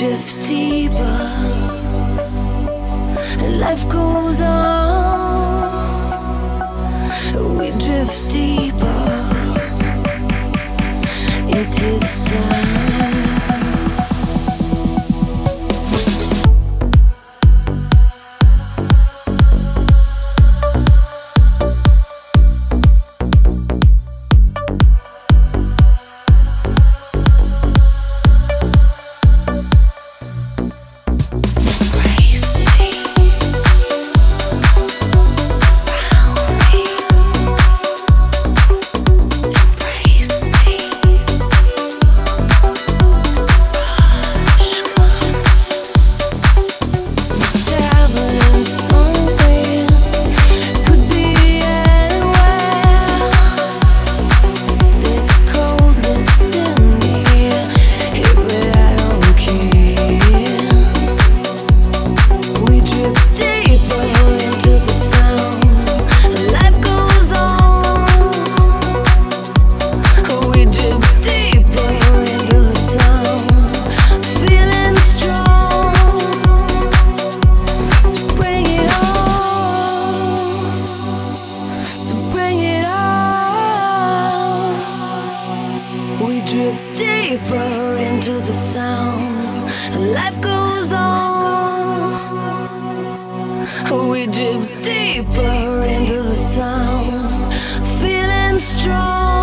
drift deeper. Life goes on. We drift deeper into the sun. We drift deeper into the sound, feeling strong.